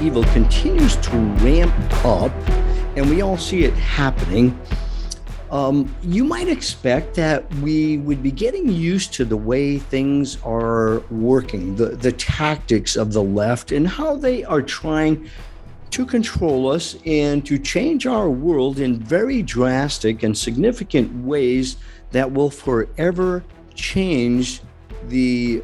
evil continues to ramp up, and we all see it happening. Um, you might expect that we would be getting used to the way things are working, the, the tactics of the left, and how they are trying to control us and to change our world in very drastic and significant ways that will forever change the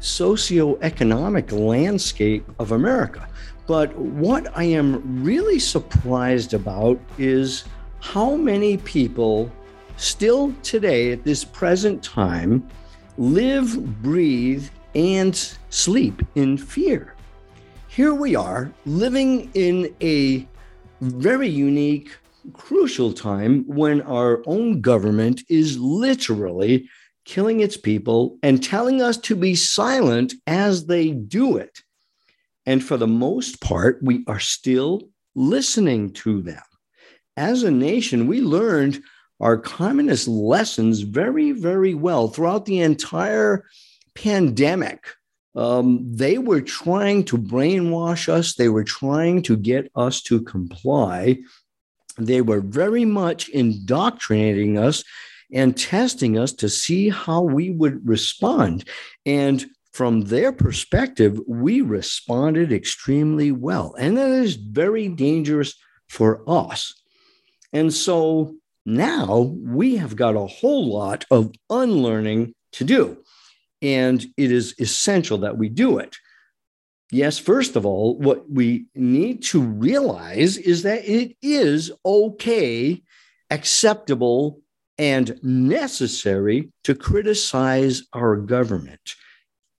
socioeconomic landscape of America. But what I am really surprised about is how many people still today, at this present time, live, breathe, and sleep in fear. Here we are living in a very unique, crucial time when our own government is literally killing its people and telling us to be silent as they do it. And for the most part, we are still listening to them. As a nation, we learned our communist lessons very, very well throughout the entire pandemic. Um, they were trying to brainwash us, they were trying to get us to comply. They were very much indoctrinating us and testing us to see how we would respond. And from their perspective, we responded extremely well. And that is very dangerous for us. And so now we have got a whole lot of unlearning to do. And it is essential that we do it. Yes, first of all, what we need to realize is that it is okay, acceptable, and necessary to criticize our government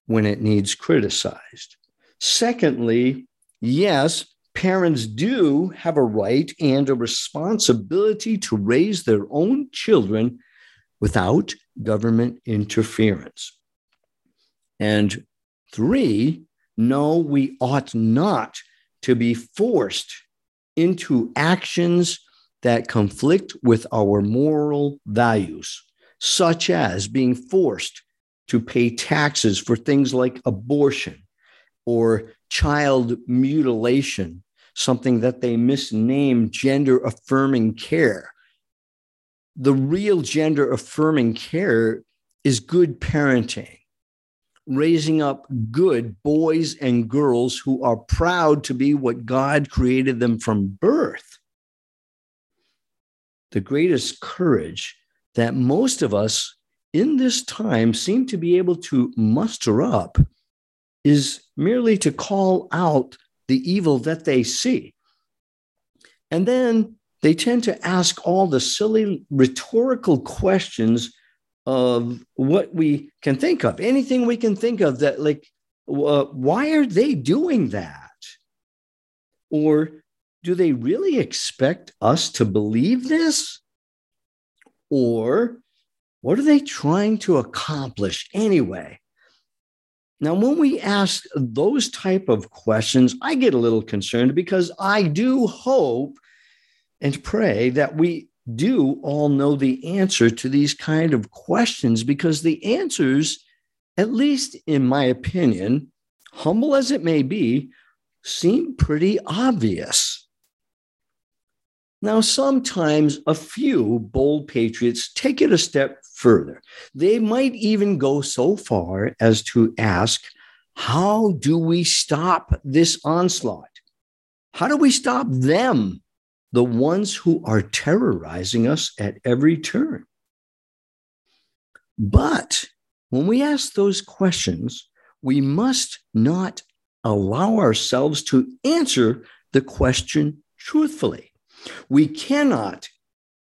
when it needs criticized. Secondly, yes, parents do have a right and a responsibility to raise their own children without government interference. And three, no, we ought not to be forced into actions that conflict with our moral values, such as being forced to pay taxes for things like abortion or child mutilation, something that they misname gender affirming care. The real gender affirming care is good parenting, raising up good boys and girls who are proud to be what God created them from birth the greatest courage that most of us in this time seem to be able to muster up is merely to call out the evil that they see. And then they tend to ask all the silly rhetorical questions of what we can think of, anything we can think of that, like, uh, why are they doing that? Or do they really expect us to believe this? Or what are they trying to accomplish anyway? Now, when we ask those type of questions, I get a little concerned because I do hope and pray that we do all know the answer to these kind of questions because the answers, at least in my opinion, humble as it may be, seem pretty obvious. Now, sometimes a few bold patriots take it a step further. They might even go so far as to ask, How do we stop this onslaught? How do we stop them, the ones who are terrorizing us at every turn? But when we ask those questions, we must not allow ourselves to answer the question truthfully. We cannot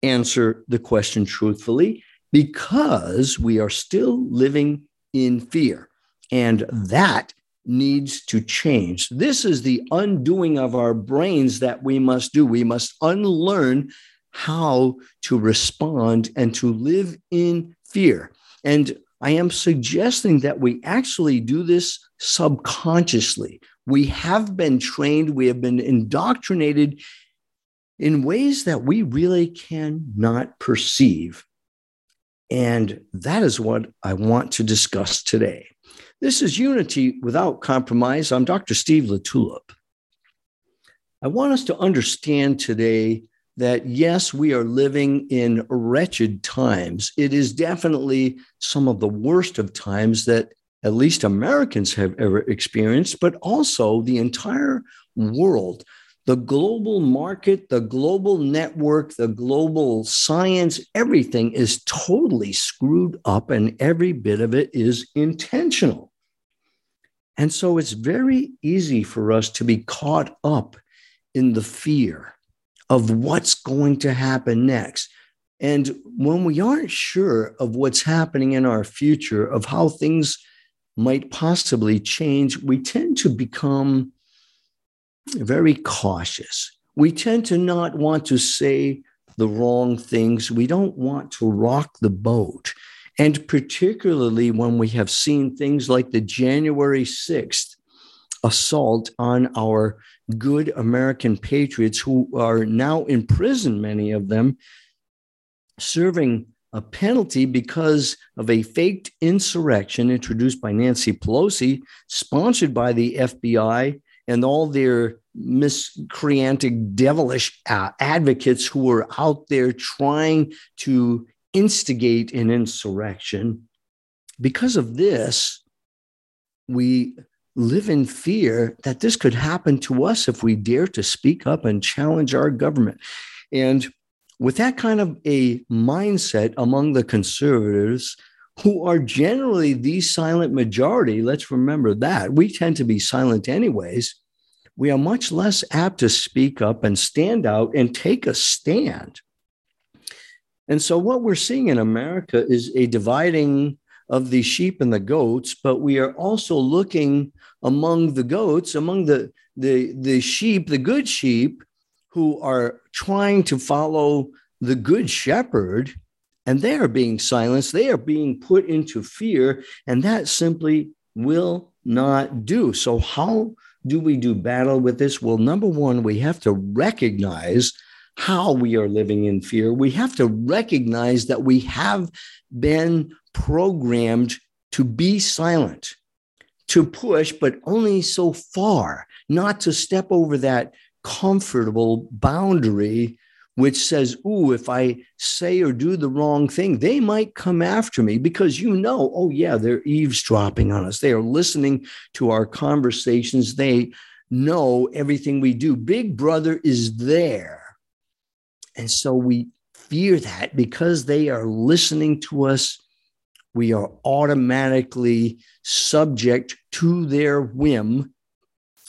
answer the question truthfully because we are still living in fear. And that needs to change. This is the undoing of our brains that we must do. We must unlearn how to respond and to live in fear. And I am suggesting that we actually do this subconsciously. We have been trained, we have been indoctrinated in ways that we really cannot perceive. And that is what I want to discuss today. This is Unity Without Compromise. I'm Dr. Steve LaTulippe. I want us to understand today that yes, we are living in wretched times. It is definitely some of the worst of times that at least Americans have ever experienced, but also the entire world. The global market, the global network, the global science, everything is totally screwed up, and every bit of it is intentional. And so it's very easy for us to be caught up in the fear of what's going to happen next. And when we aren't sure of what's happening in our future, of how things might possibly change, we tend to become very cautious. We tend to not want to say the wrong things. We don't want to rock the boat. And particularly when we have seen things like the January 6th assault on our good American patriots who are now in prison, many of them, serving a penalty because of a faked insurrection introduced by Nancy Pelosi, sponsored by the FBI and all their miscreantic, devilish uh, advocates who were out there trying to instigate an insurrection. Because of this, we live in fear that this could happen to us if we dare to speak up and challenge our government. And with that kind of a mindset among the conservatives, who are generally the silent majority, let's remember that we tend to be silent anyways. We are much less apt to speak up and stand out and take a stand. And so, what we're seeing in America is a dividing of the sheep and the goats, but we are also looking among the goats, among the, the, the sheep, the good sheep, who are trying to follow the good shepherd and they are being silenced. They are being put into fear, and that simply will not do. So, how do we do battle with this? Well, number one, we have to recognize how we are living in fear. We have to recognize that we have been programmed to be silent, to push, but only so far, not to step over that comfortable boundary which says, Ooh, if I say or do the wrong thing, they might come after me because you know, oh, yeah, they're eavesdropping on us. They are listening to our conversations. They know everything we do. Big brother is there. And so we fear that because they are listening to us, we are automatically subject to their whim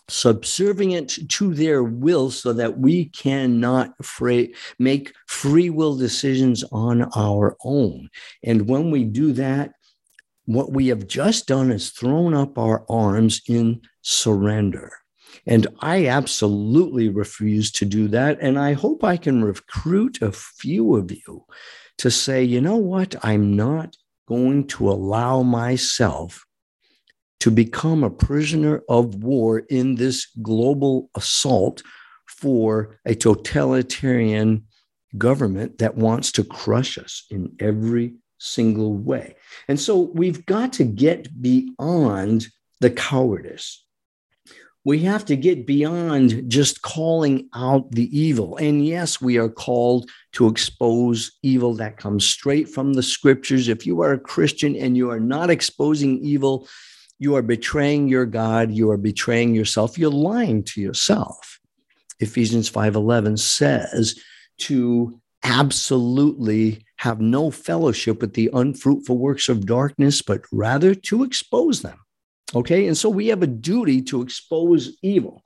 subservient to their will so that we cannot make free will decisions on our own. And when we do that, what we have just done is thrown up our arms in surrender. And I absolutely refuse to do that. And I hope I can recruit a few of you to say, you know what? I'm not going to allow myself to become a prisoner of war in this global assault for a totalitarian government that wants to crush us in every single way. And so we've got to get beyond the cowardice. We have to get beyond just calling out the evil. And yes, we are called to expose evil that comes straight from the scriptures. If you are a Christian and you are not exposing evil, you are betraying your God, you are betraying yourself, you're lying to yourself. Ephesians 5:11 says to absolutely have no fellowship with the unfruitful works of darkness, but rather to expose them. Okay? And so we have a duty to expose evil.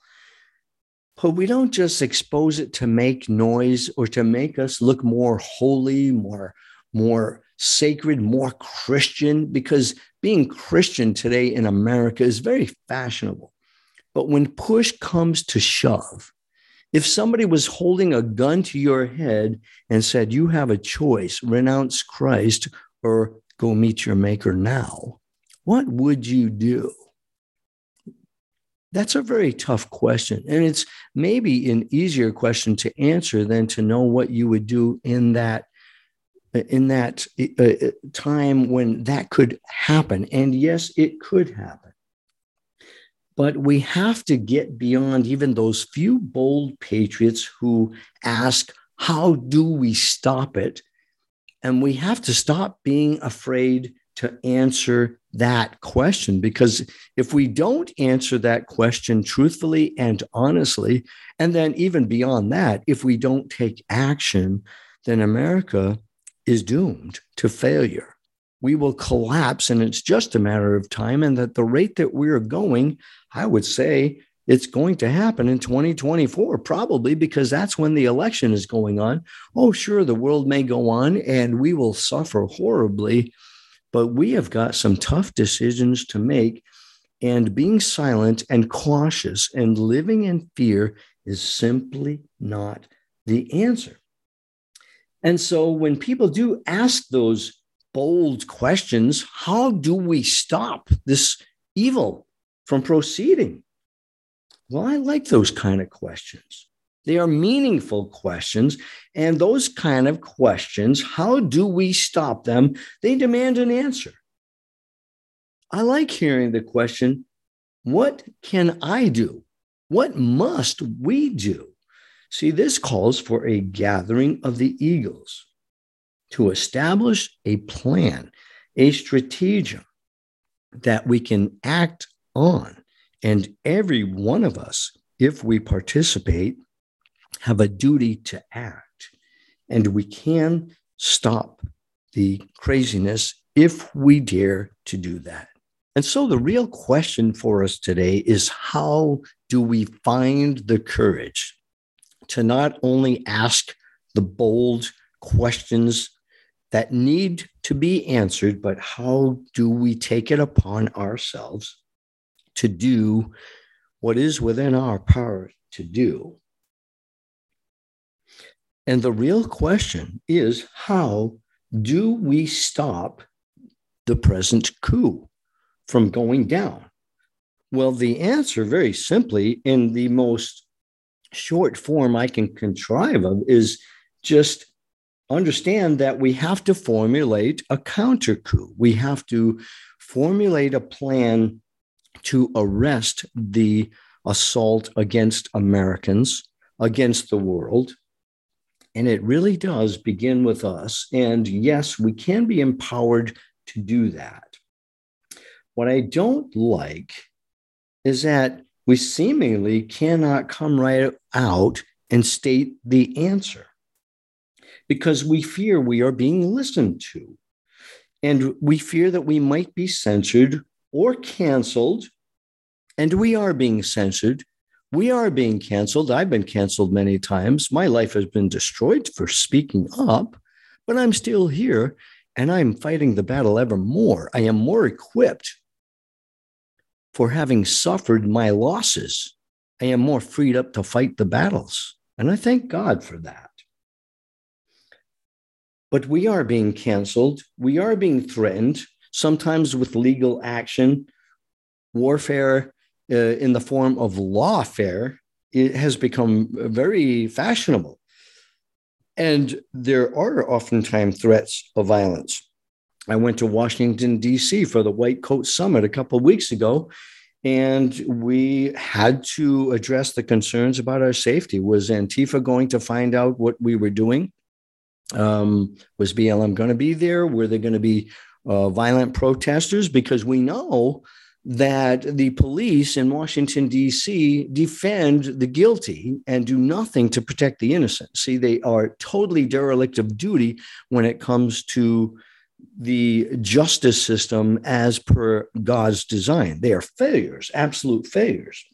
But we don't just expose it to make noise or to make us look more holy, more more sacred, more Christian, because being Christian today in America is very fashionable. But when push comes to shove, if somebody was holding a gun to your head and said, You have a choice, renounce Christ or go meet your maker now, what would you do? That's a very tough question. And it's maybe an easier question to answer than to know what you would do in that in that uh, uh, time when that could happen. And yes, it could happen. But we have to get beyond even those few bold patriots who ask, How do we stop it? And we have to stop being afraid to answer that question because if we don't answer that question truthfully and honestly, and then even beyond that, if we don't take action, then America is doomed to failure. We will collapse, and it's just a matter of time. And at the rate that we're going, I would say it's going to happen in 2024, probably because that's when the election is going on. Oh, sure, the world may go on and we will suffer horribly but we have got some tough decisions to make. And being silent and cautious and living in fear is simply not the answer. And so when people do ask those bold questions, how do we stop this evil from proceeding? Well, I like those kind of questions. They are meaningful questions. And those kind of questions, how do we stop them? They demand an answer. I like hearing the question what can I do? What must we do? See, this calls for a gathering of the eagles to establish a plan, a stratagem that we can act on. And every one of us, if we participate, have a duty to act. And we can stop the craziness if we dare to do that. And so the real question for us today is how do we find the courage to not only ask the bold questions that need to be answered, but how do we take it upon ourselves to do what is within our power to do? And the real question is how do we stop the present coup from going down? Well, the answer, very simply, in the most short form I can contrive of, is just understand that we have to formulate a counter coup. We have to formulate a plan to arrest the assault against Americans, against the world, and it really does begin with us. And yes, we can be empowered to do that. What I don't like is that we seemingly cannot come right out and state the answer because we fear we are being listened to. And we fear that we might be censored or canceled. And we are being censored we are being canceled. I've been canceled many times. My life has been destroyed for speaking up, but I'm still here and I'm fighting the battle ever more. I am more equipped for having suffered my losses. I am more freed up to fight the battles. And I thank God for that. But we are being canceled. We are being threatened, sometimes with legal action, warfare uh, in the form of lawfare it has become very fashionable. And there are oftentimes threats of violence. I went to Washington, D.C. for the White Coat Summit a couple of weeks ago, and we had to address the concerns about our safety. Was Antifa going to find out what we were doing? Um, was BLM going to be there? Were there going to be uh, violent protesters? Because we know that the police in Washington, D.C. defend the guilty and do nothing to protect the innocent. See, they are totally derelict of duty when it comes to the justice system as per God's design. They are failures, absolute failures.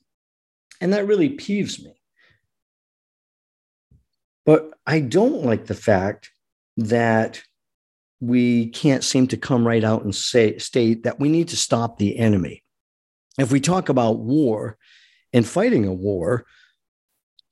And that really peeves me. But I don't like the fact that we can't seem to come right out and say state that we need to stop the enemy. If we talk about war and fighting a war,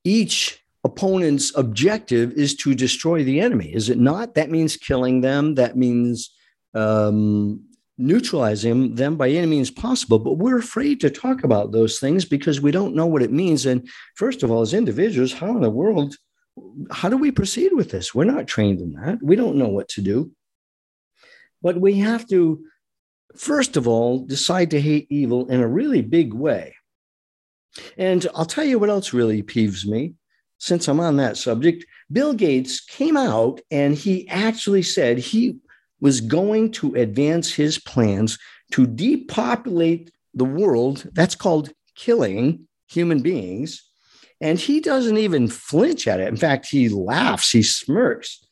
each opponent's objective is to destroy the enemy, is it not? That means killing them. That means um, neutralizing them by any means possible. But we're afraid to talk about those things because we don't know what it means. And first of all, as individuals, how in the world how do we proceed with this? We're not trained in that. We don't know what to do. But we have to, first of all, decide to hate evil in a really big way. And I'll tell you what else really peeves me since I'm on that subject. Bill Gates came out and he actually said he was going to advance his plans to depopulate the world. That's called killing human beings. And he doesn't even flinch at it. In fact, he laughs, he smirks.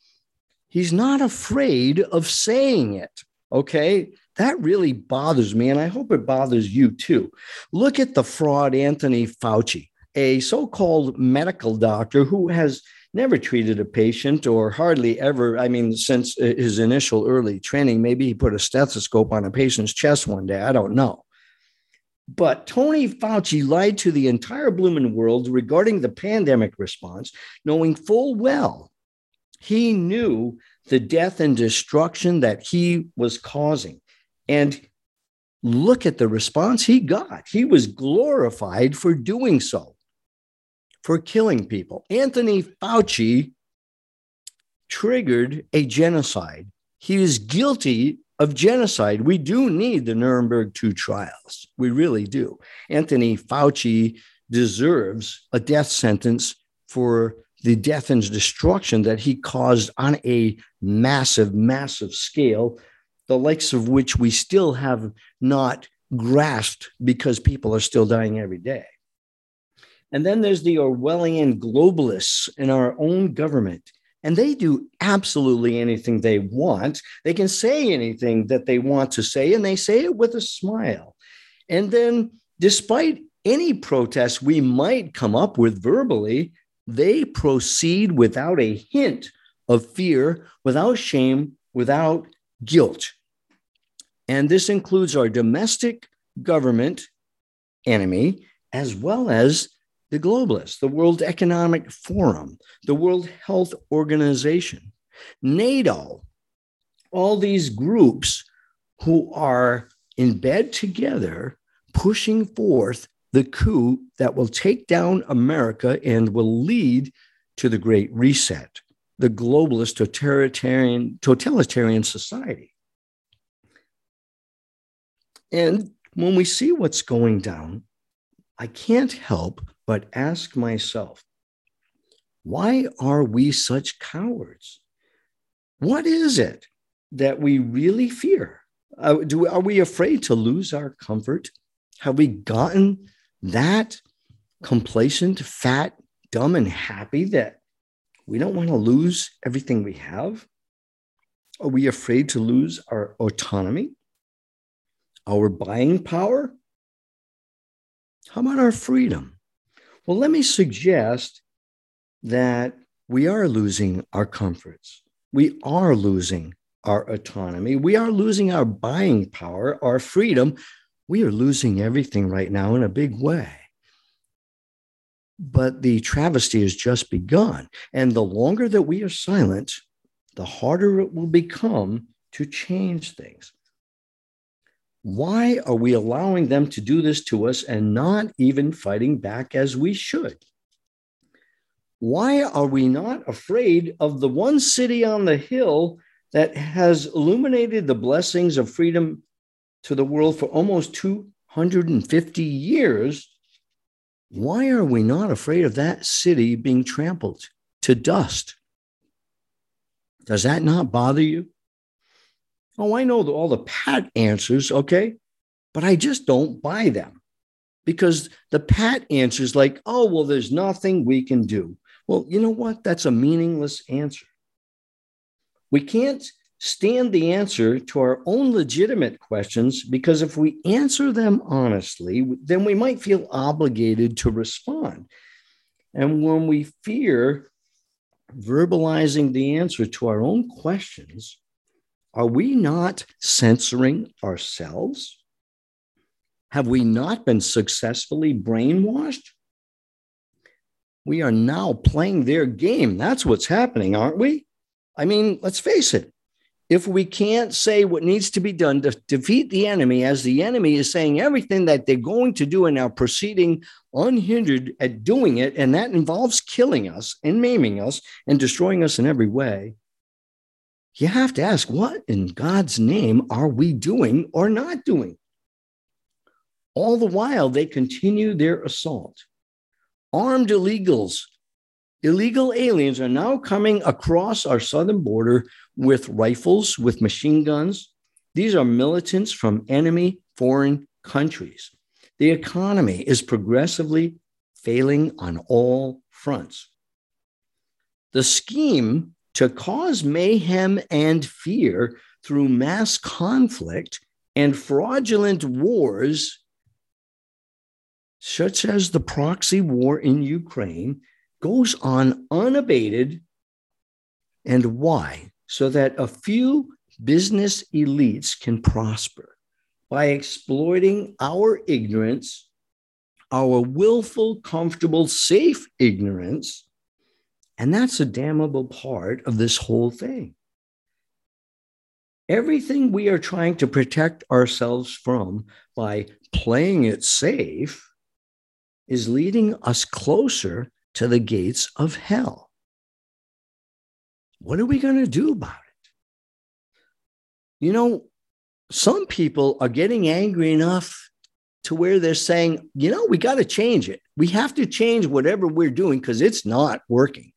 He's not afraid of saying it. Okay. That really bothers me. And I hope it bothers you too. Look at the fraud, Anthony Fauci, a so called medical doctor who has never treated a patient or hardly ever. I mean, since uh, his initial early training, maybe he put a stethoscope on a patient's chest one day. I don't know. But Tony Fauci lied to the entire blooming world regarding the pandemic response, knowing full well he knew the death and destruction that he was causing. And look at the response he got. He was glorified for doing so, for killing people. Anthony Fauci triggered a genocide. He is guilty of genocide. We do need the Nuremberg 2 trials. We really do. Anthony Fauci deserves a death sentence for the death and destruction that he caused on a massive, massive scale, the likes of which we still have not grasped because people are still dying every day. And then there's the Orwellian globalists in our own government and they do absolutely anything they want. They can say anything that they want to say, and they say it with a smile. And then, despite any protest we might come up with verbally, they proceed without a hint of fear, without shame, without guilt. And this includes our domestic government enemy, as well as the globalists, the World Economic Forum, the World Health Organization, NATO, all these groups who are in bed together pushing forth the coup that will take down America and will lead to the Great Reset, the globalist totalitarian, totalitarian society. And when we see what's going down, I can't help but ask myself, why are we such cowards? What is it that we really fear? Uh, do, are we afraid to lose our comfort? Have we gotten that complacent, fat, dumb, and happy that we don't want to lose everything we have? Are we afraid to lose our autonomy, our buying power? How about our freedom? Well, let me suggest that we are losing our comforts. We are losing our autonomy. We are losing our buying power, our freedom. We are losing everything right now in a big way. But the travesty has just begun. And the longer that we are silent, the harder it will become to change things. Why are we allowing them to do this to us and not even fighting back as we should? Why are we not afraid of the one city on the hill that has illuminated the blessings of freedom to the world for almost 250 years? Why are we not afraid of that city being trampled to dust? Does that not bother you? Oh, I know all the pat answers, okay, but I just don't buy them because the pat answers, like, oh, well, there's nothing we can do. Well, you know what? That's a meaningless answer. We can't stand the answer to our own legitimate questions because if we answer them honestly, then we might feel obligated to respond. And when we fear verbalizing the answer to our own questions, are we not censoring ourselves? Have we not been successfully brainwashed? We are now playing their game. That's what's happening, aren't we? I mean, let's face it. if we can't say what needs to be done to defeat the enemy, as the enemy is saying everything that they're going to do and now proceeding unhindered at doing it, and that involves killing us and maiming us and destroying us in every way, you have to ask, what in God's name are we doing or not doing? All the while, they continue their assault. Armed illegals Illegal aliens are now coming across our southern border with rifles, with machine guns. These are militants from enemy foreign countries. The economy is progressively failing on all fronts. The scheme to cause mayhem and fear through mass conflict and fraudulent wars, such as the proxy war in Ukraine, goes on unabated. And why? So that a few business elites can prosper by exploiting our ignorance, our willful, comfortable, safe ignorance. And that's a damnable part of this whole thing. Everything we are trying to protect ourselves from by playing it safe is leading us closer to the gates of hell. What are we going to do about it? You know, some people are getting angry enough to where they're saying, you know, we got to change it. We have to change whatever we're doing because it's not working.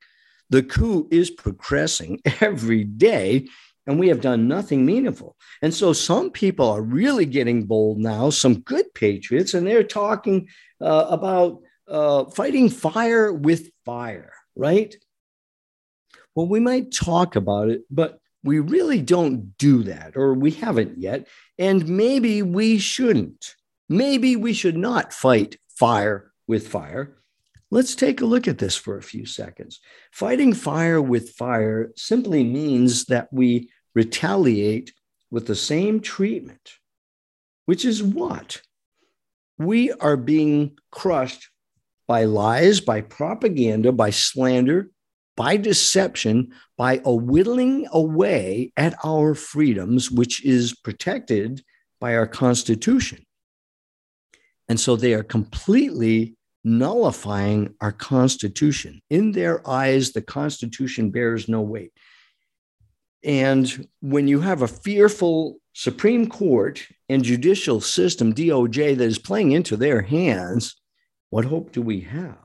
The coup is progressing every day, and we have done nothing meaningful. And so some people are really getting bold now, some good patriots, and they're talking uh, about uh, fighting fire with fire, right? Well, we might talk about it, but we really don't do that, or we haven't yet. And maybe we shouldn't. Maybe we should not fight fire with fire. Let's take a look at this for a few seconds. Fighting fire with fire simply means that we retaliate with the same treatment, which is what? We are being crushed by lies, by propaganda, by slander, by deception, by a whittling away at our freedoms, which is protected by our Constitution. And so they are completely nullifying our Constitution. In their eyes, the Constitution bears no weight. And when you have a fearful Supreme Court and judicial system, DOJ, that is playing into their hands, what hope do we have?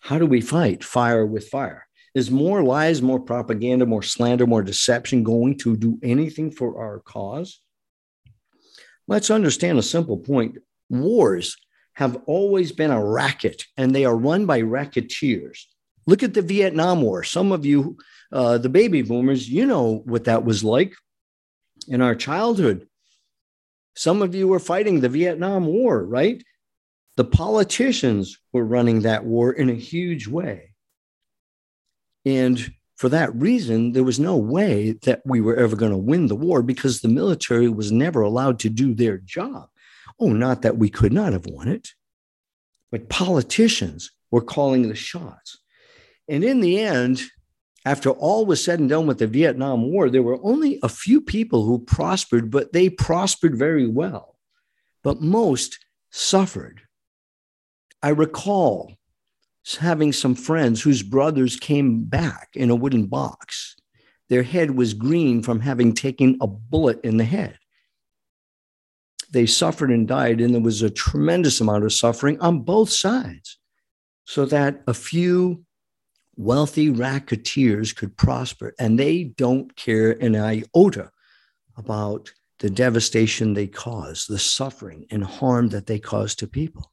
How do we fight fire with fire? Is more lies, more propaganda, more slander, more deception going to do anything for our cause? Let's understand a simple point. Wars have always been a racket and they are run by racketeers. Look at the Vietnam War. Some of you, uh, the baby boomers, you know what that was like in our childhood. Some of you were fighting the Vietnam War, right? The politicians were running that war in a huge way. And for that reason, there was no way that we were ever going to win the war because the military was never allowed to do their job. Oh, not that we could not have won it, but politicians were calling the shots. And in the end, after all was said and done with the Vietnam War, there were only a few people who prospered, but they prospered very well. But most suffered. I recall having some friends whose brothers came back in a wooden box. Their head was green from having taken a bullet in the head. They suffered and died, and there was a tremendous amount of suffering on both sides, so that a few wealthy racketeers could prosper, and they don't care an iota about the devastation they cause, the suffering and harm that they cause to people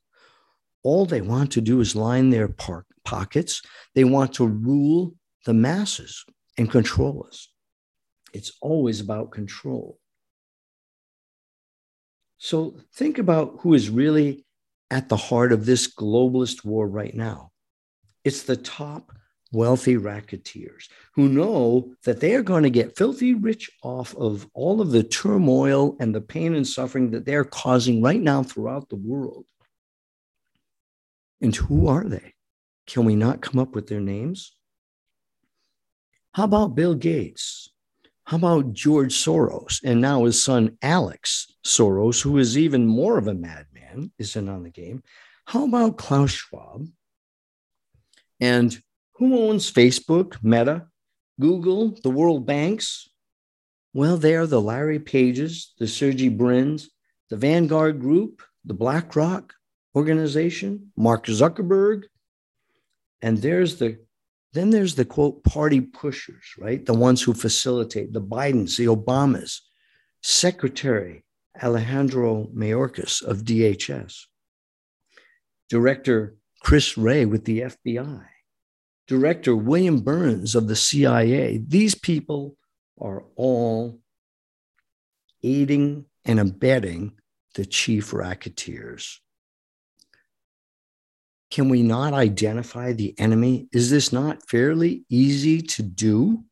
all they want to do is line their par- pockets. They want to rule the masses and control us. It's always about control. So think about who is really at the heart of this globalist war right now. It's the top wealthy racketeers who know that they are going to get filthy rich off of all of the turmoil and the pain and suffering that they're causing right now throughout the world. And who are they? Can we not come up with their names? How about Bill Gates, How about George Soros and now his son Alex Soros, who is even more of a madman, is in on the game? How about Klaus Schwab? And who owns Facebook, Meta, Google, the World Banks? Well, they are the Larry Pages, the Sergey Brins, the Vanguard Group, the BlackRock organization, Mark Zuckerberg. And there's the then there's the quote party pushers, right? The ones who facilitate the Bidens, the Obamas, Secretary Alejandro Mayorkas of DHS, Director Chris Wray with the FBI, Director William Burns of the CIA. These people are all aiding and abetting the chief racketeers. Can we not identify the enemy? Is this not fairly easy to do?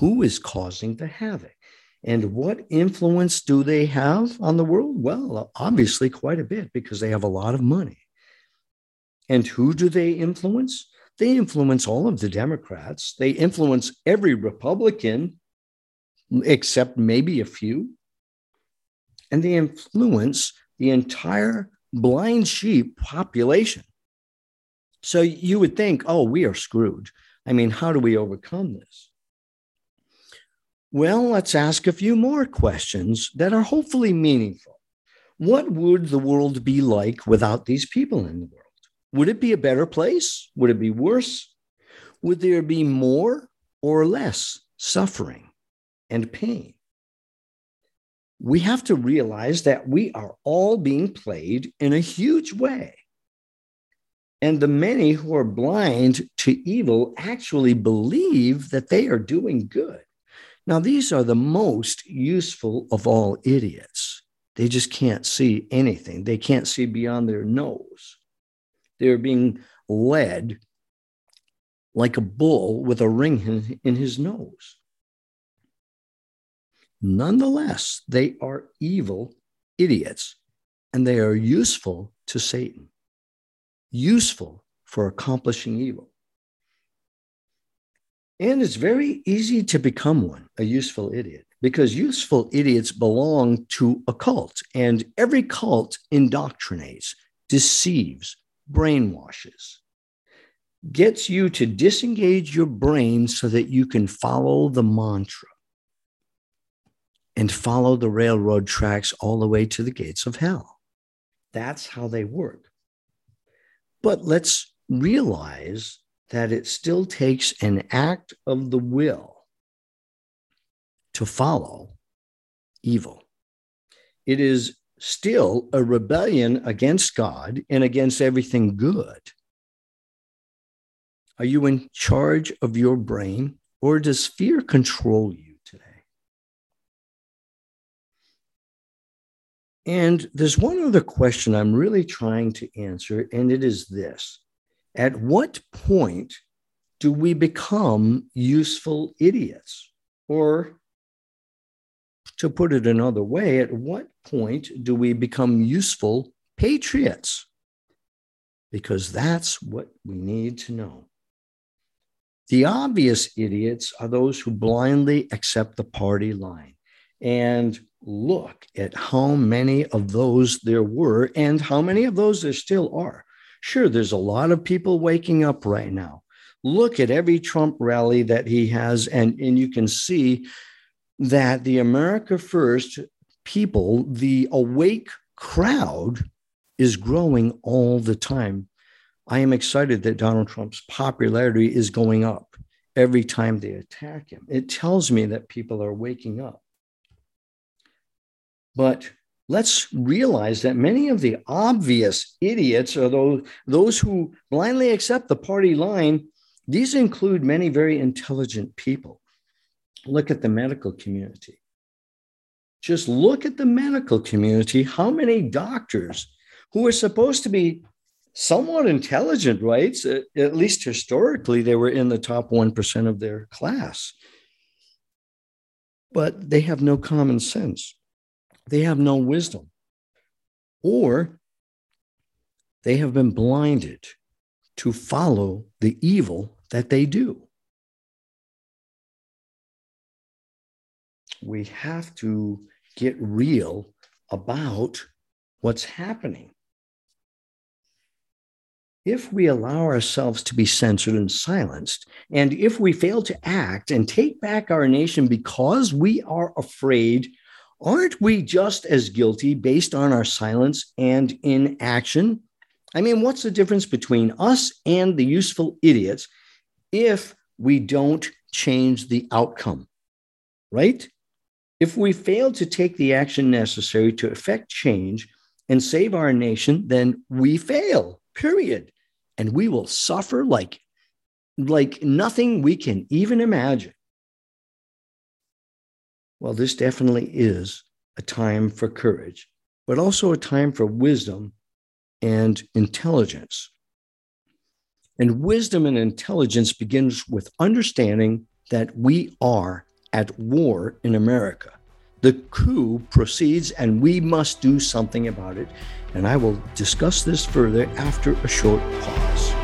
Who is causing the havoc? And what influence do they have on the world? Well, obviously, quite a bit because they have a lot of money. And who do they influence? They influence all of the Democrats. They influence every Republican, except maybe a few. And they influence the entire blind sheep population. So you would think, oh, we are screwed. I mean, how do we overcome this? Well, let's ask a few more questions that are hopefully meaningful. What would the world be like without these people in the world? Would it be a better place? Would it be worse? Would there be more or less suffering and pain? We have to realize that we are all being played in a huge way and the many who are blind to evil actually believe that they are doing good. Now, these are the most useful of all idiots. They just can't see anything, they can't see beyond their nose. They're being led like a bull with a ring in his nose. Nonetheless, they are evil idiots and they are useful to Satan useful for accomplishing evil. And it's very easy to become one, a useful idiot, because useful idiots belong to a cult, and every cult indoctrinates, deceives, brainwashes, gets you to disengage your brain so that you can follow the mantra and follow the railroad tracks all the way to the gates of hell. That's how they work. But let's realize that it still takes an act of the will to follow evil. It is still a rebellion against God and against everything good. Are you in charge of your brain or does fear control you? And there's one other question I'm really trying to answer, and it is this At what point do we become useful idiots? Or to put it another way, at what point do we become useful patriots? Because that's what we need to know. The obvious idiots are those who blindly accept the party line. And look at how many of those there were and how many of those there still are. Sure, there's a lot of people waking up right now. Look at every Trump rally that he has, and, and you can see that the America First people, the awake crowd, is growing all the time. I am excited that Donald Trump's popularity is going up every time they attack him. It tells me that people are waking up. But let's realize that many of the obvious idiots are those, those who blindly accept the party line. These include many very intelligent people. Look at the medical community. Just look at the medical community. How many doctors who are supposed to be somewhat intelligent, right? At least historically, they were in the top 1% of their class. But they have no common sense they have no wisdom, or they have been blinded to follow the evil that they do. we have to get real about what's happening. If we allow ourselves to be censored and silenced, and if we fail to act and take back our nation because we are afraid, aren't we just as guilty based on our silence and inaction? I mean, what's the difference between us and the useful idiots if we don't change the outcome, right? If we fail to take the action necessary to effect change and save our nation, then we fail, period. And we will suffer like, like nothing we can even imagine. Well, this definitely is a time for courage, but also a time for wisdom and intelligence. And wisdom and intelligence begins with understanding that we are at war in America. The coup proceeds, and we must do something about it. And I will discuss this further after a short pause.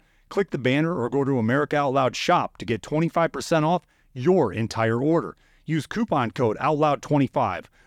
Click the banner or go to America Out Loud shop to get 25% off your entire order. Use coupon code OUTLOUD25.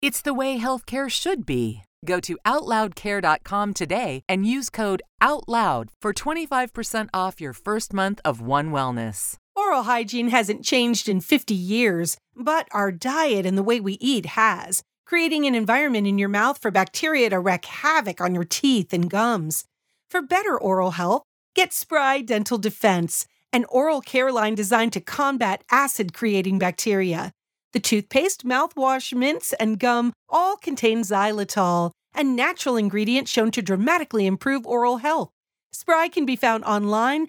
It's the way healthcare should be. Go to OutLoudCare.com today and use code OUTLOUD for 25% off your first month of One Wellness. Oral hygiene hasn't changed in 50 years, but our diet and the way we eat has, creating an environment in your mouth for bacteria to wreak havoc on your teeth and gums. For better oral health, get Spry Dental Defense an oral care line designed to combat acid creating bacteria. The toothpaste, mouthwash, mints, and gum all contain xylitol, a natural ingredient shown to dramatically improve oral health. Spry can be found online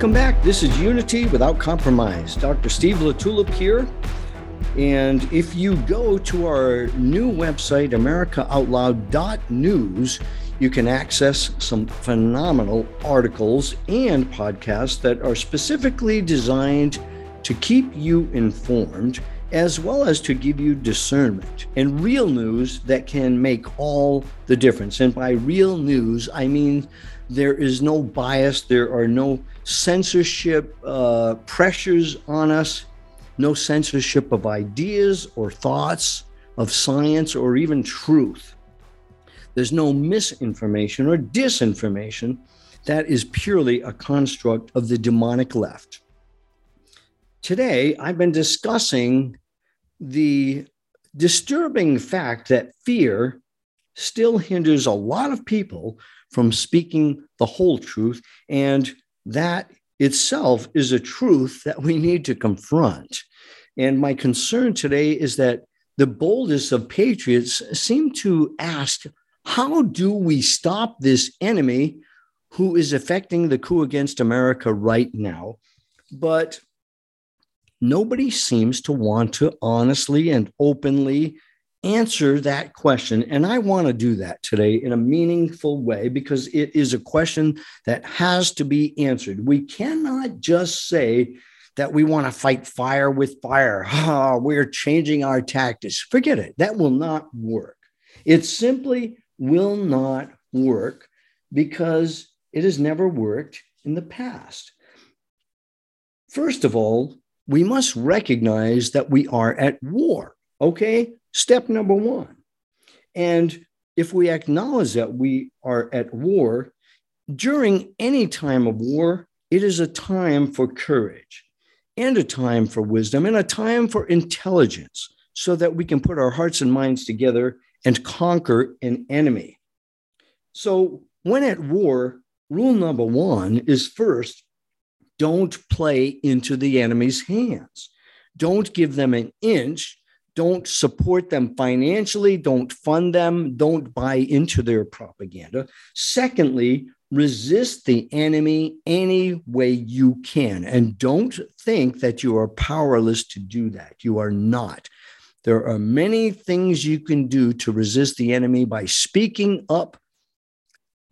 Welcome back. This is Unity Without Compromise. Dr. Steve LaTulippe here. And if you go to our new website, AmericaOutloud.news, you can access some phenomenal articles and podcasts that are specifically designed to keep you informed as well as to give you discernment and real news that can make all the difference. And by real news, I mean there is no bias, there are no censorship uh, pressures on us, no censorship of ideas or thoughts, of science, or even truth. There's no misinformation or disinformation that is purely a construct of the demonic left. Today, I've been discussing the disturbing fact that fear still hinders a lot of people from speaking the whole truth. And that itself is a truth that we need to confront. And my concern today is that the boldest of patriots seem to ask, how do we stop this enemy who is affecting the coup against America right now? But nobody seems to want to honestly and openly answer that question. And I want to do that today in a meaningful way because it is a question that has to be answered. We cannot just say that we want to fight fire with fire. Oh, we're changing our tactics. Forget it. That will not work. It simply will not work because it has never worked in the past. First of all, we must recognize that we are at war. Okay. Step number one. And if we acknowledge that we are at war, during any time of war, it is a time for courage and a time for wisdom and a time for intelligence so that we can put our hearts and minds together and conquer an enemy. So, when at war, rule number one is first don't play into the enemy's hands. Don't give them an inch. Don't support them financially. Don't fund them. Don't buy into their propaganda. Secondly, resist the enemy any way you can. And don't think that you are powerless to do that. You are not. There are many things you can do to resist the enemy by speaking up,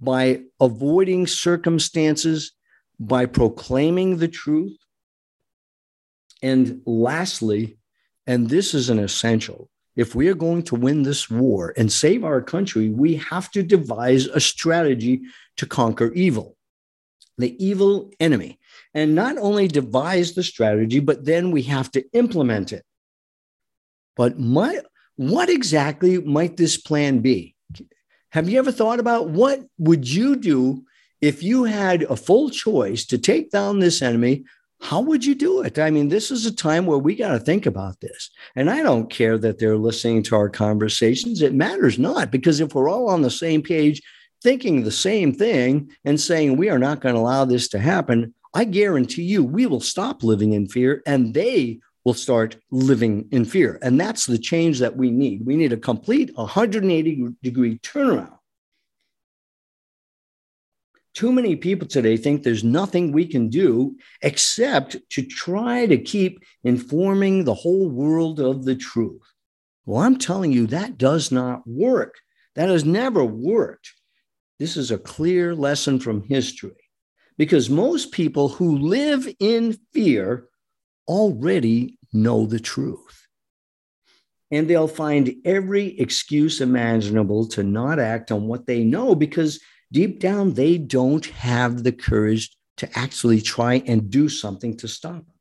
by avoiding circumstances by proclaiming the truth. And lastly, and this is an essential, if we are going to win this war and save our country, we have to devise a strategy to conquer evil, the evil enemy. And not only devise the strategy, but then we have to implement it. But my, what exactly might this plan be? Have you ever thought about what would you do if you had a full choice to take down this enemy, how would you do it? I mean, this is a time where we got to think about this. And I don't care that they're listening to our conversations. It matters not because if we're all on the same page, thinking the same thing and saying we are not going to allow this to happen, I guarantee you we will stop living in fear and they will start living in fear. And that's the change that we need. We need a complete 180 degree turnaround too many people today think there's nothing we can do except to try to keep informing the whole world of the truth. Well, I'm telling you, that does not work. That has never worked. This is a clear lesson from history because most people who live in fear already know the truth. And they'll find every excuse imaginable to not act on what they know because deep down, they don't have the courage to actually try and do something to stop them.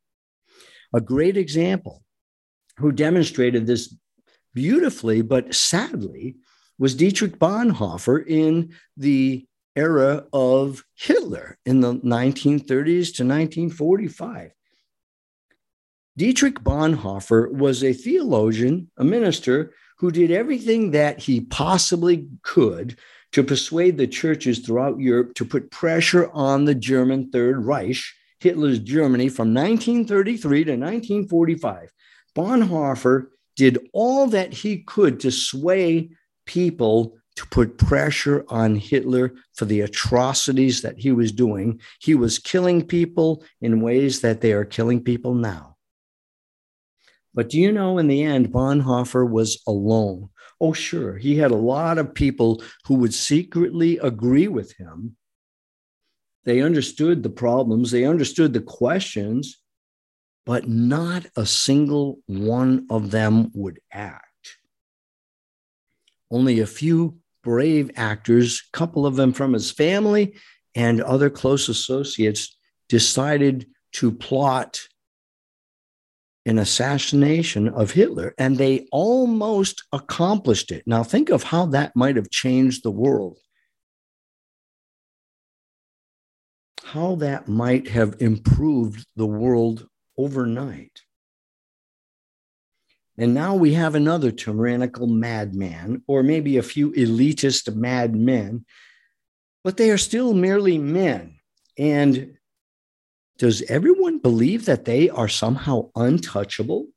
A great example who demonstrated this beautifully, but sadly, was Dietrich Bonhoeffer in the era of Hitler in the 1930s to 1945. Dietrich Bonhoeffer was a theologian, a minister who did everything that he possibly could to persuade the churches throughout Europe to put pressure on the German Third Reich, Hitler's Germany, from 1933 to 1945. Bonhoeffer did all that he could to sway people to put pressure on Hitler for the atrocities that he was doing. He was killing people in ways that they are killing people now. But do you know, in the end, Bonhoeffer was alone. Oh, sure. He had a lot of people who would secretly agree with him. They understood the problems, they understood the questions, but not a single one of them would act. Only a few brave actors, a couple of them from his family and other close associates, decided to plot an assassination of Hitler, and they almost accomplished it. Now, think of how that might have changed the world. How that might have improved the world overnight. And now we have another tyrannical madman, or maybe a few elitist madmen, but they are still merely men. And does everyone believe that they are somehow untouchable?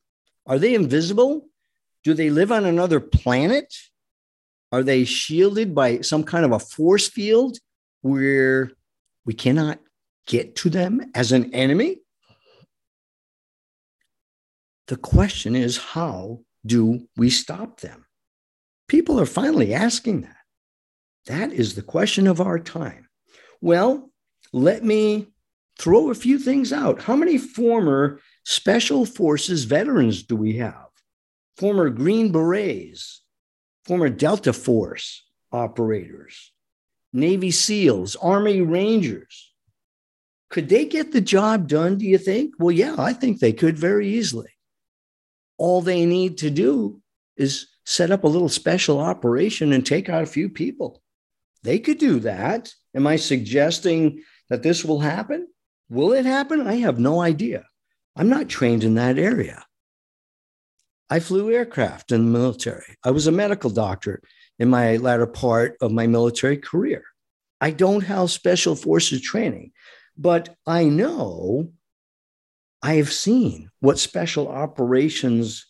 Are they invisible? Do they live on another planet? Are they shielded by some kind of a force field where we cannot get to them as an enemy? The question is, how do we stop them? People are finally asking that. That is the question of our time. Well, let me throw a few things out. How many former Special Forces veterans do we have? Former Green Berets, former Delta Force operators, Navy SEALs, Army Rangers. Could they get the job done, do you think? Well, yeah, I think they could very easily. All they need to do is set up a little special operation and take out a few people. They could do that. Am I suggesting that this will happen? Will it happen? I have no idea. I'm not trained in that area. I flew aircraft in the military. I was a medical doctor in my latter part of my military career. I don't have special forces training, but I know I have seen what special operations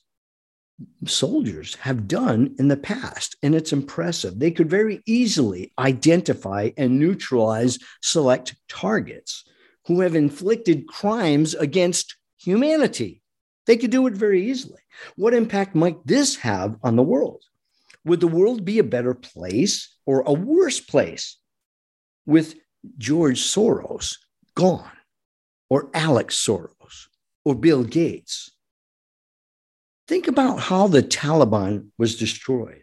soldiers have done in the past, and it's impressive. They could very easily identify and neutralize select targets who have inflicted crimes against humanity. They could do it very easily. What impact might this have on the world? Would the world be a better place or a worse place with George Soros gone, or Alex Soros, or Bill Gates? Think about how the Taliban was destroyed.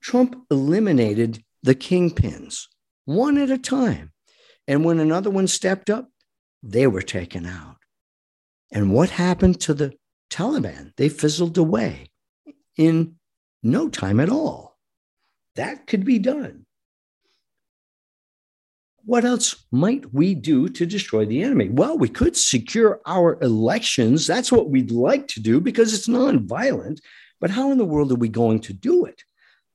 Trump eliminated the kingpins one at a time. And when another one stepped up, they were taken out. And what happened to the Taliban? They fizzled away in no time at all. That could be done. What else might we do to destroy the enemy? Well, we could secure our elections. That's what we'd like to do because it's nonviolent. But how in the world are we going to do it?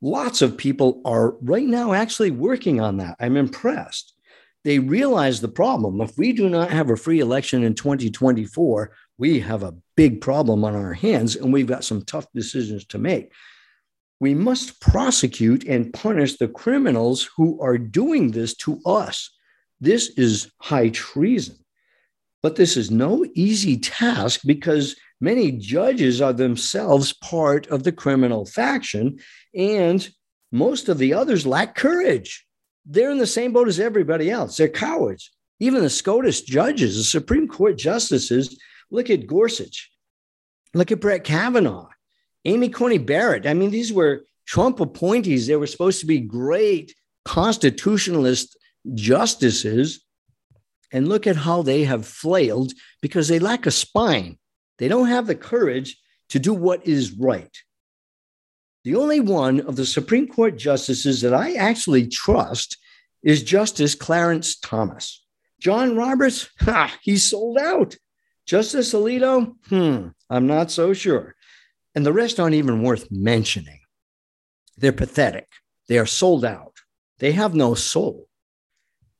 Lots of people are right now actually working on that. I'm impressed they realize the problem. If we do not have a free election in 2024, we have a big problem on our hands and we've got some tough decisions to make. We must prosecute and punish the criminals who are doing this to us. This is high treason. But this is no easy task because many judges are themselves part of the criminal faction, and most of the others lack courage they're in the same boat as everybody else. They're cowards. Even the SCOTUS judges, the Supreme Court justices, look at Gorsuch, look at Brett Kavanaugh, Amy Coney Barrett. I mean, these were Trump appointees. They were supposed to be great constitutionalist justices. And look at how they have flailed because they lack a spine. They don't have the courage to do what is right. The only one of the Supreme Court justices that I actually trust is Justice Clarence Thomas. John Roberts, ha, he's sold out. Justice Alito, hmm, I'm not so sure. And the rest aren't even worth mentioning. They're pathetic. They are sold out. They have no soul.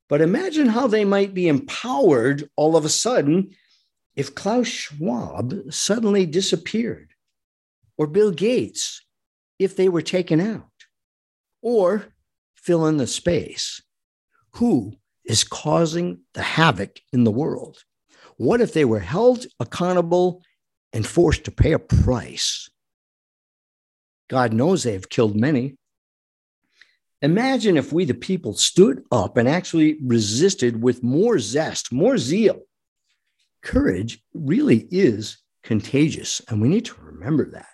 But imagine how they might be empowered all of a sudden if Klaus Schwab suddenly disappeared, or Bill Gates, if they were taken out? Or fill in the space. Who is causing the havoc in the world? What if they were held accountable and forced to pay a price? God knows they have killed many. Imagine if we, the people, stood up and actually resisted with more zest, more zeal courage really is contagious, and we need to remember that.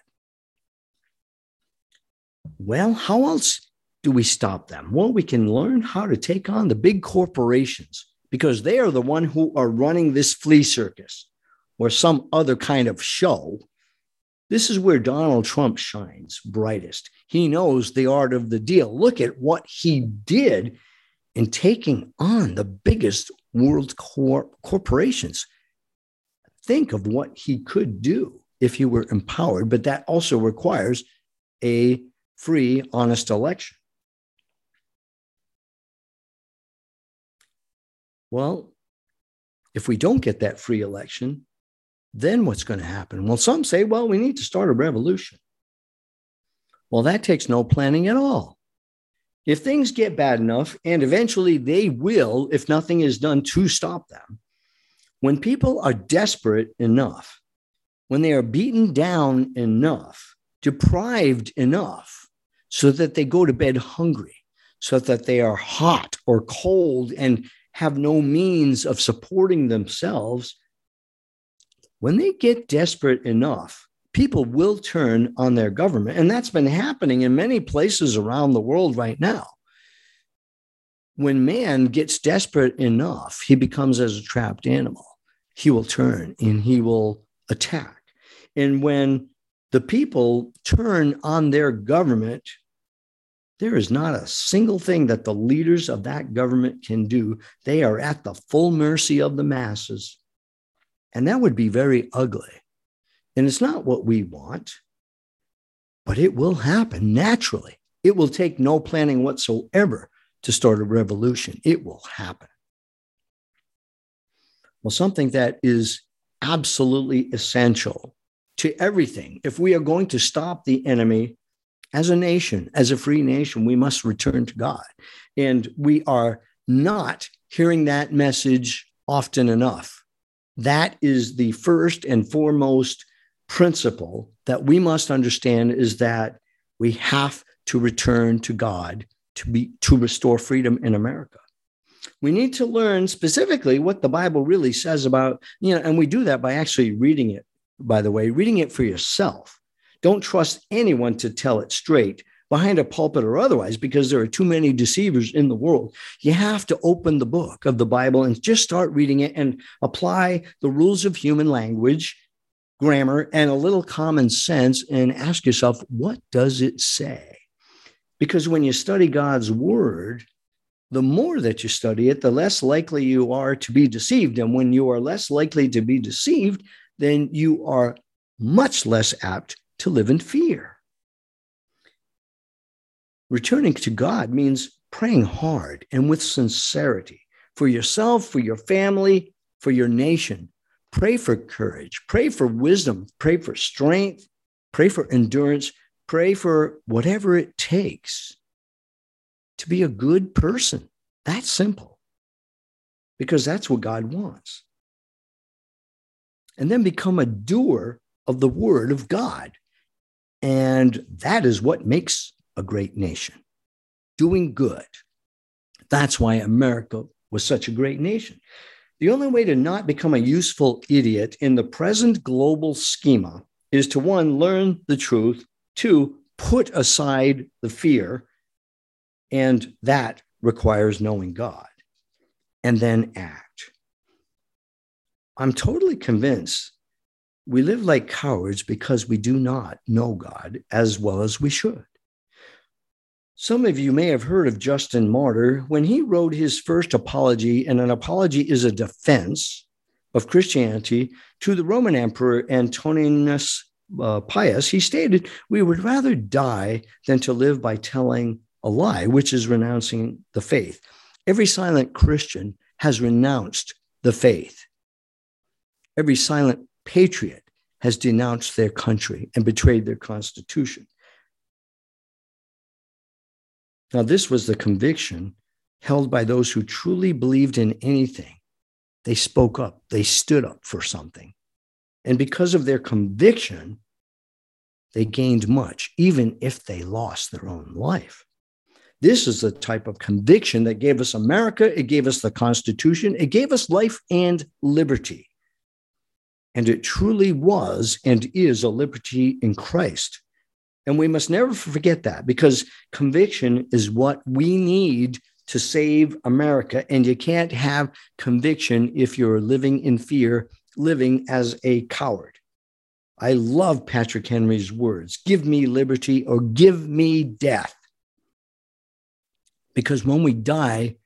Well, how else do we stop them? Well, we can learn how to take on the big corporations because they are the one who are running this flea circus or some other kind of show. This is where Donald Trump shines brightest. He knows the art of the deal. Look at what he did in taking on the biggest world cor- corporations. Think of what he could do if he were empowered, but that also requires a free, honest election. Well, if we don't get that free election, then what's going to happen? Well, some say, well, we need to start a revolution. Well, that takes no planning at all. If things get bad enough, and eventually they will, if nothing is done to stop them, when people are desperate enough, when they are beaten down enough, deprived enough, so that they go to bed hungry, so that they are hot or cold and have no means of supporting themselves, when they get desperate enough, people will turn on their government. And that's been happening in many places around the world right now. When man gets desperate enough, he becomes as a trapped animal. He will turn and he will attack. And when the people turn on their government, there is not a single thing that the leaders of that government can do. They are at the full mercy of the masses. And that would be very ugly. And it's not what we want, but it will happen naturally. It will take no planning whatsoever to start a revolution. It will happen. Well, something that is absolutely essential to everything. If we are going to stop the enemy as a nation, as a free nation, we must return to God. And we are not hearing that message often enough. That is the first and foremost principle that we must understand is that we have to return to God to be to restore freedom in America. We need to learn specifically what the Bible really says about, you know, and we do that by actually reading it, by the way, reading it for yourself. Don't trust anyone to tell it straight behind a pulpit or otherwise, because there are too many deceivers in the world. You have to open the book of the Bible and just start reading it and apply the rules of human language, grammar, and a little common sense and ask yourself, what does it say? Because when you study God's word, the more that you study it, the less likely you are to be deceived. And when you are less likely to be deceived, then you are much less apt to live in fear. Returning to God means praying hard and with sincerity for yourself, for your family, for your nation. Pray for courage, pray for wisdom, pray for strength, pray for endurance, pray for whatever it takes to be a good person. That's simple because that's what God wants. And then become a doer of the word of God. And that is what makes a great nation doing good. That's why America was such a great nation. The only way to not become a useful idiot in the present global schema is to one, learn the truth, two, put aside the fear, and that requires knowing God, and then act. I'm totally convinced we live like cowards because we do not know God as well as we should. Some of you may have heard of Justin Martyr when he wrote his first apology, and an apology is a defense of Christianity to the Roman Emperor Antoninus uh, Pius. He stated, We would rather die than to live by telling a lie, which is renouncing the faith. Every silent Christian has renounced the faith. Every silent patriot has denounced their country and betrayed their constitution. Now, this was the conviction held by those who truly believed in anything. They spoke up, they stood up for something. And because of their conviction, they gained much, even if they lost their own life. This is the type of conviction that gave us America. It gave us the Constitution. It gave us life and liberty. And it truly was and is a liberty in Christ. And we must never forget that because conviction is what we need to save America. And you can't have conviction if you're living in fear, living as a coward. I love Patrick Henry's words give me liberty or give me death. Because when we die,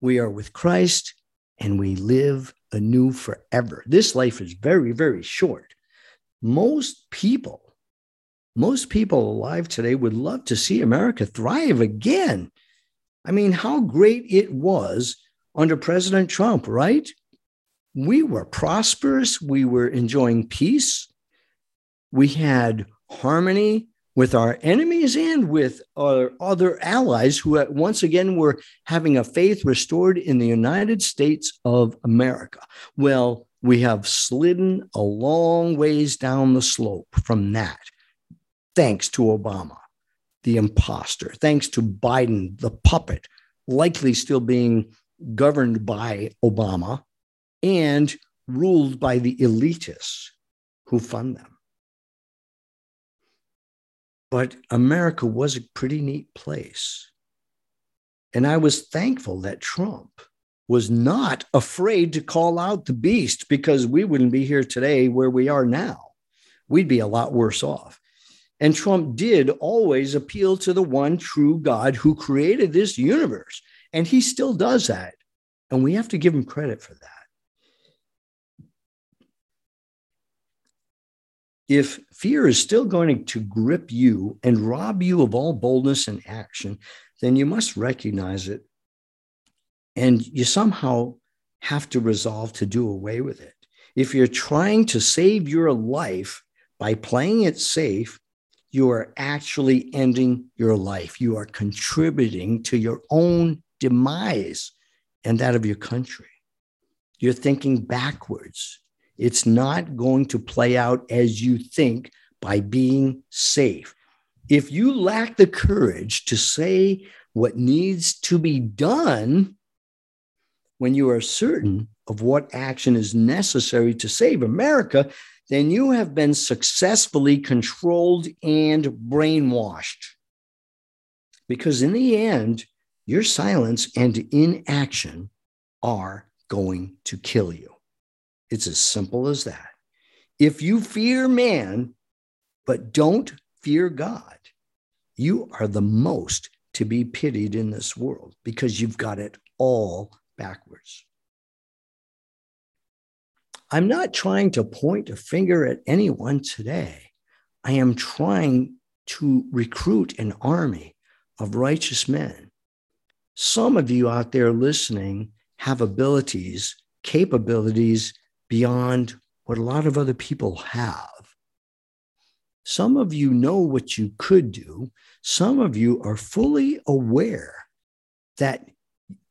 we are with Christ and we live anew forever. This life is very, very short. Most people, most people alive today would love to see America thrive again. I mean, how great it was under President Trump, right? We were prosperous, we were enjoying peace, we had harmony with our enemies and with our other allies who once again were having a faith restored in the United States of America. Well, we have slidden a long ways down the slope from that, thanks to Obama, the imposter, thanks to Biden, the puppet, likely still being governed by Obama and ruled by the elitists who fund them. But America was a pretty neat place. And I was thankful that Trump was not afraid to call out the beast because we wouldn't be here today where we are now. We'd be a lot worse off. And Trump did always appeal to the one true God who created this universe. And he still does that. And we have to give him credit for that. If fear is still going to grip you and rob you of all boldness and action, then you must recognize it. And you somehow have to resolve to do away with it. If you're trying to save your life by playing it safe, you are actually ending your life. You are contributing to your own demise and that of your country. You're thinking backwards. It's not going to play out as you think by being safe. If you lack the courage to say what needs to be done when you are certain mm-hmm. of what action is necessary to save America, then you have been successfully controlled and brainwashed. Because in the end, your silence and inaction are going to kill you. It's as simple as that. If you fear man, but don't fear God, you are the most to be pitied in this world because you've got it all backwards. I'm not trying to point a finger at anyone today. I am trying to recruit an army of righteous men. Some of you out there listening have abilities, capabilities beyond what a lot of other people have. Some of you know what you could do. Some of you are fully aware that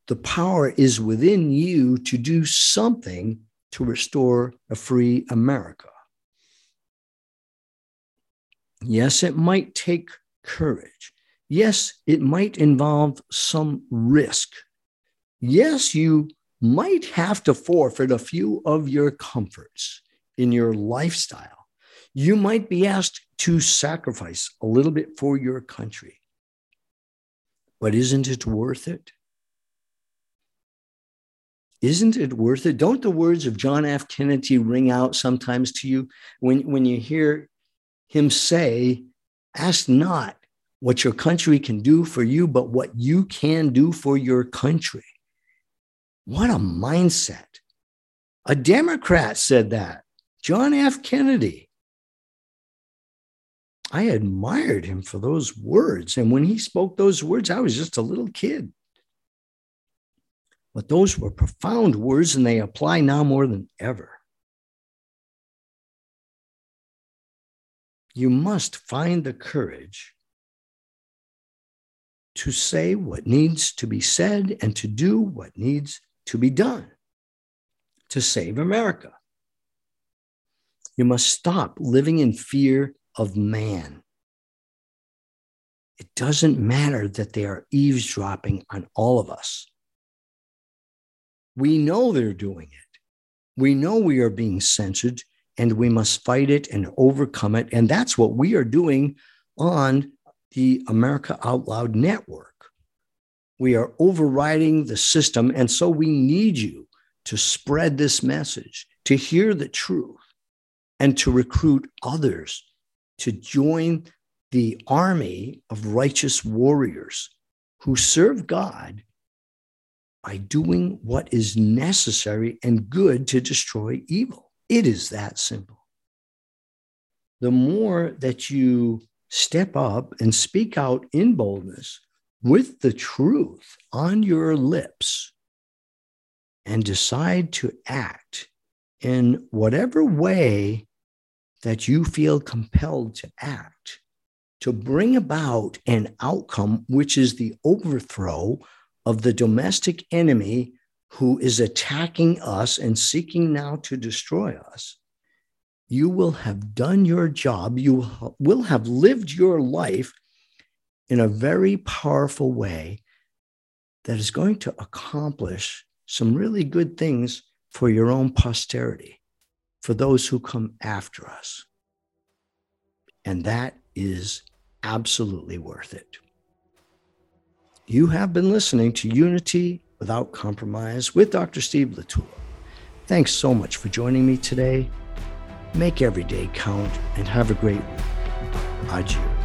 the power is within you to do something to restore a free America. Yes, it might take courage. Yes, it might involve some risk. Yes, you might have to forfeit a few of your comforts in your lifestyle. You might be asked to sacrifice a little bit for your country. But isn't it worth it? Isn't it worth it? Don't the words of John F. Kennedy ring out sometimes to you when, when you hear him say, Ask not what your country can do for you, but what you can do for your country? What a mindset. A Democrat said that, John F. Kennedy. I admired him for those words. And when he spoke those words, I was just a little kid. But those were profound words and they apply now more than ever. You must find the courage to say what needs to be said and to do what needs to be done to save America. You must stop living in fear of man. It doesn't matter that they are eavesdropping on all of us. We know they're doing it. We know we are being censored, and we must fight it and overcome it. And that's what we are doing on the America Out Loud network. We are overriding the system. And so we need you to spread this message, to hear the truth, and to recruit others to join the army of righteous warriors who serve God by doing what is necessary and good to destroy evil. It is that simple. The more that you step up and speak out in boldness with the truth on your lips and decide to act in whatever way that you feel compelled to act to bring about an outcome which is the overthrow of the domestic enemy who is attacking us and seeking now to destroy us, you will have done your job. You will have lived your life in a very powerful way that is going to accomplish some really good things for your own posterity, for those who come after us. And that is absolutely worth it. You have been listening to Unity Without Compromise with Dr. Steve LaTulippe. Thanks so much for joining me today. Make every day count and have a great week. Adieu.